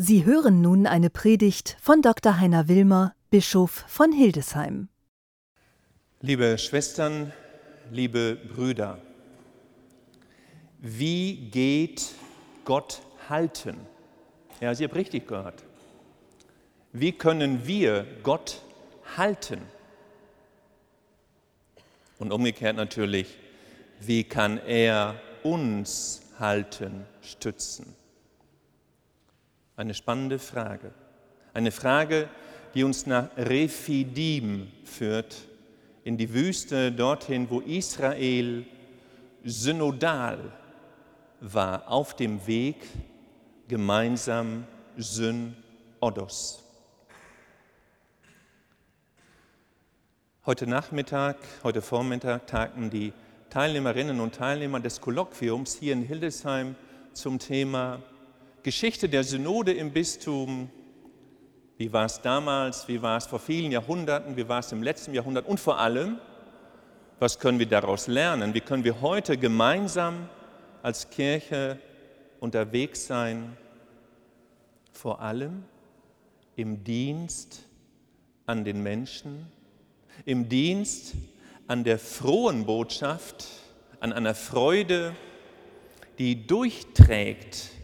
Sie hören nun eine Predigt von Dr. Heiner Wilmer, Bischof von Hildesheim. Liebe Schwestern, liebe Brüder, wie geht Gott halten? Ja, Sie haben richtig gehört. Wie können wir Gott halten? Und umgekehrt natürlich, wie kann er uns halten, stützen? Eine spannende Frage. Eine Frage, die uns nach Rephidim führt, in die Wüste, dorthin, wo Israel synodal war, auf dem Weg gemeinsam Synodos. Heute Nachmittag, heute Vormittag tagten die Teilnehmerinnen und Teilnehmer des Kolloquiums hier in Hildesheim zum Thema Geschichte der Synode im Bistum. Wie war es damals? Wie war es vor vielen Jahrhunderten? Wie war es im letzten Jahrhundert? Und vor allem, was können wir daraus lernen? Wie können wir heute gemeinsam als Kirche unterwegs sein? Vor allem im Dienst an den Menschen, im Dienst an der frohen Botschaft, an einer Freude, die durchträgt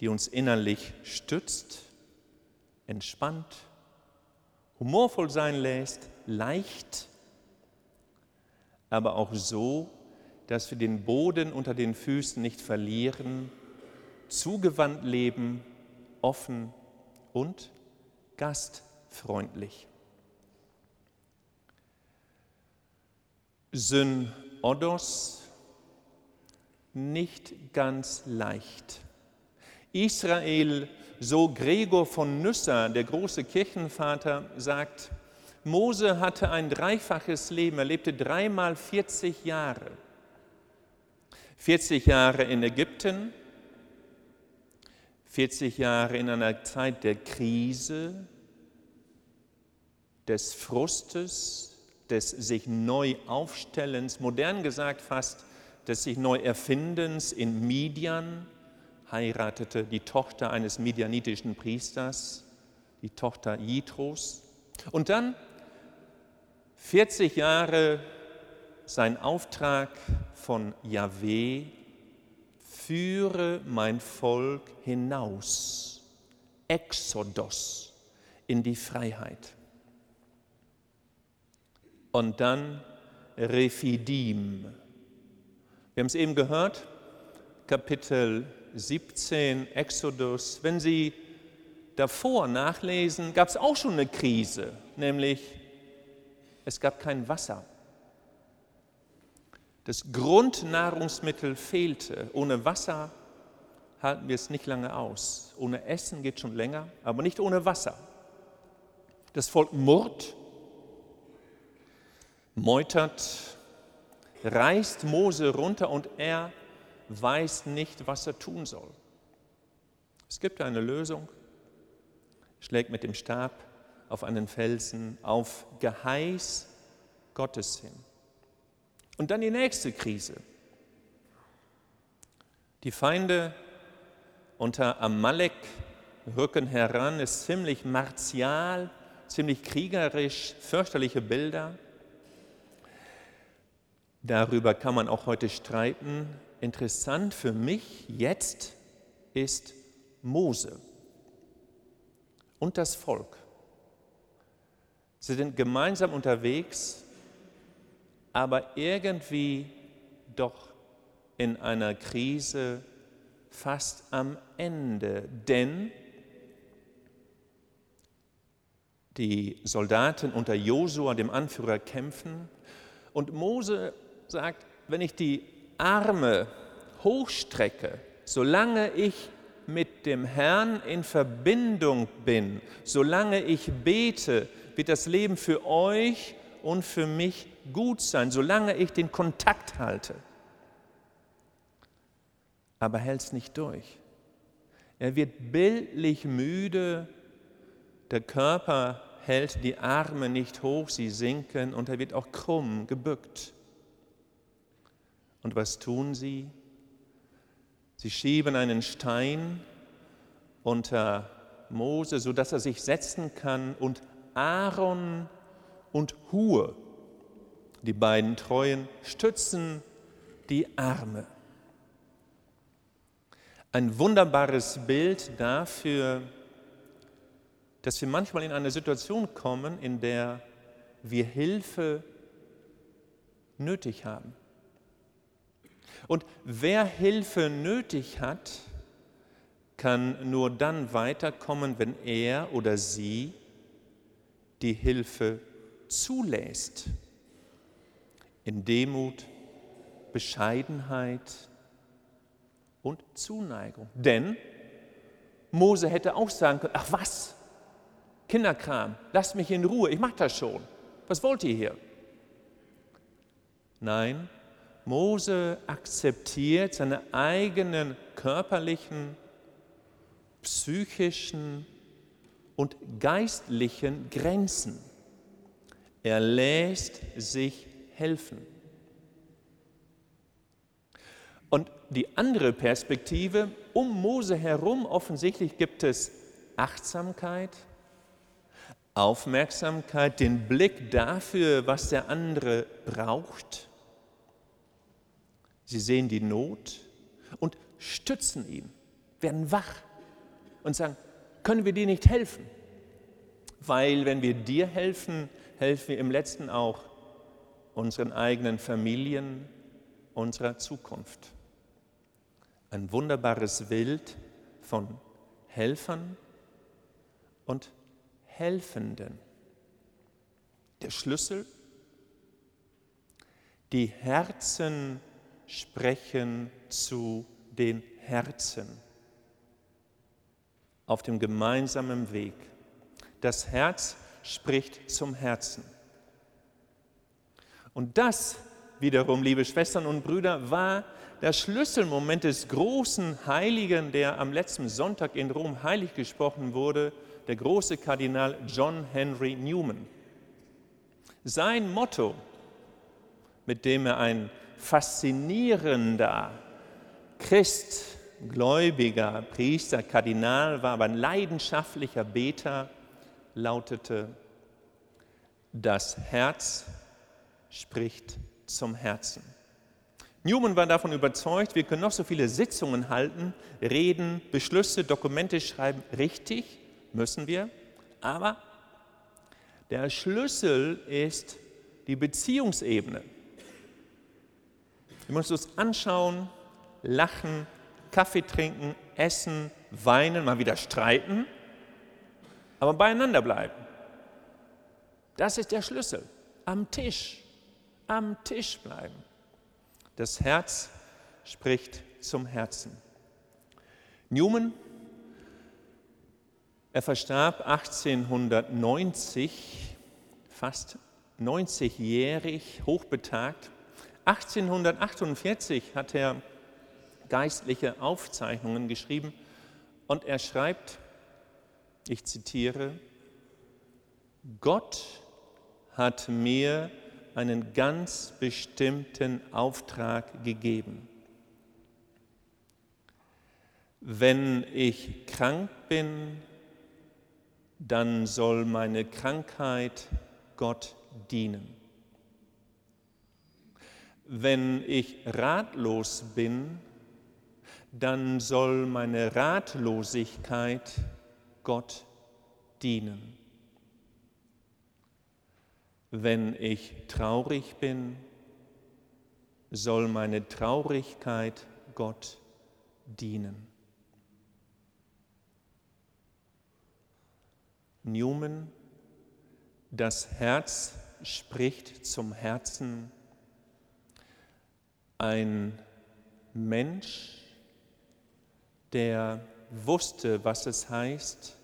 die uns innerlich stützt, entspannt, humorvoll sein lässt, leicht, aber auch so, dass wir den Boden unter den Füßen nicht verlieren, zugewandt leben, offen und gastfreundlich. Synodos nicht ganz leicht. Israel, so Gregor von Nyssa, der große Kirchenvater, sagt, Mose hatte ein dreifaches Leben, er lebte dreimal 40 Jahre. 40 Jahre in Ägypten, 40 Jahre in einer Zeit der Krise, des Frustes, des sich neu aufstellens, modern gesagt fast des sich neu erfindens in Midian, heiratete die Tochter eines midianitischen Priesters, die Tochter Jitros. Und dann 40 Jahre sein Auftrag von Yahweh, führe mein Volk hinaus, Exodus, in die Freiheit. Und dann Rephidim. Wir haben es eben gehört, Kapitel 17, Exodus, wenn Sie davor nachlesen, gab es auch schon eine Krise, nämlich es gab kein Wasser. Das Grundnahrungsmittel fehlte. Ohne Wasser halten wir es nicht lange aus. Ohne Essen geht schon länger, aber nicht ohne Wasser. Das Volk murrt, meutert, reißt Mose runter und er weiß nicht, was er tun soll. Es gibt eine Lösung, schlägt mit dem Stab auf einen Felsen auf Geheiß Gottes hin. Und dann die nächste Krise. Die Feinde unter Amalek rücken heran, ist ziemlich martial, ziemlich kriegerisch, fürchterliche Bilder. Darüber kann man auch heute streiten, interessant für mich jetzt ist Mose und das Volk. Sie sind gemeinsam unterwegs, aber irgendwie doch in einer Krise fast am Ende, denn die Soldaten unter Josua, dem Anführer, kämpfen und Mose sagt, wenn ich die Arme hochstrecke, solange ich mit dem Herrn in Verbindung bin, solange ich bete, wird das Leben für euch und für mich gut sein, solange ich den Kontakt halte. Aber hält es nicht durch. Er wird bildlich müde, der Körper hält die Arme nicht hoch, sie sinken und er wird auch krumm, gebückt. Und was tun sie? Sie schieben einen Stein unter Mose, sodass er sich setzen kann und Aaron und Hur, die beiden Treuen, stützen die Arme. Ein wunderbares Bild dafür, dass wir manchmal in eine Situation kommen, in der wir Hilfe nötig haben. Und wer Hilfe nötig hat, kann nur dann weiterkommen, wenn er oder sie die Hilfe zulässt. In Demut, Bescheidenheit und Zuneigung. Denn Mose hätte auch sagen können, ach was, Kinderkram, lasst mich in Ruhe, ich mache das schon. Was wollt ihr hier? Nein, Mose akzeptiert seine eigenen körperlichen, psychischen und geistlichen Grenzen. Er lässt sich helfen. Und die andere Perspektive, um Mose herum offensichtlich gibt es Achtsamkeit, Aufmerksamkeit, den Blick dafür, was der andere braucht. Sie sehen die Not und stützen ihn, werden wach und sagen, können wir dir nicht helfen? Weil wenn wir dir helfen, helfen wir im letzten auch unseren eigenen Familien, unserer Zukunft. Ein wunderbares Bild von Helfern und Helfenden. Der Schlüssel, die Herzen sprechen zu den Herzen auf dem gemeinsamen Weg. Das Herz spricht zum Herzen. Und das wiederum, liebe Schwestern und Brüder, war der Schlüsselmoment des großen Heiligen, der am letzten Sonntag in Rom heilig gesprochen wurde, der große Kardinal John Henry Newman. Sein Motto, mit dem er ein faszinierender Christ, gläubiger Priester, Kardinal war, aber ein leidenschaftlicher Beter, lautete, das Herz spricht zum Herzen. Newman war davon überzeugt, wir können noch so viele Sitzungen halten, reden, Beschlüsse, Dokumente schreiben, richtig müssen wir, aber der Schlüssel ist die Beziehungsebene. Wir müssen uns anschauen, lachen, Kaffee trinken, essen, weinen, mal wieder streiten, aber beieinander bleiben. Das ist der Schlüssel. Am Tisch, am Tisch bleiben. Das Herz spricht zum Herzen. Newman, er verstarb 1890, fast 90-jährig, hochbetagt. 1848 hat er geistliche Aufzeichnungen geschrieben und er schreibt, ich zitiere, Gott hat mir einen ganz bestimmten Auftrag gegeben. Wenn ich krank bin, dann soll meine Krankheit Gott dienen. Wenn ich ratlos bin, dann soll meine Ratlosigkeit Gott dienen. Wenn ich traurig bin, soll meine Traurigkeit Gott dienen. Newman, das Herz spricht zum Herzen. Ein Mensch, der wusste, was es heißt,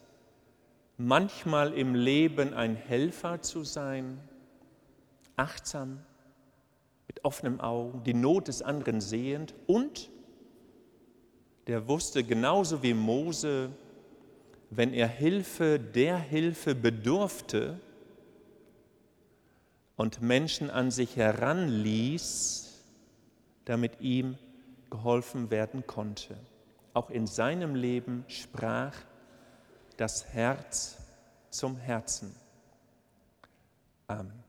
manchmal im Leben ein Helfer zu sein, achtsam, mit offenen Augen, die Not des anderen sehend und der wusste genauso wie Mose, wenn er Hilfe der Hilfe bedurfte und Menschen an sich heranließ, damit ihm geholfen werden konnte. Auch in seinem Leben sprach das Herz zum Herzen. Amen.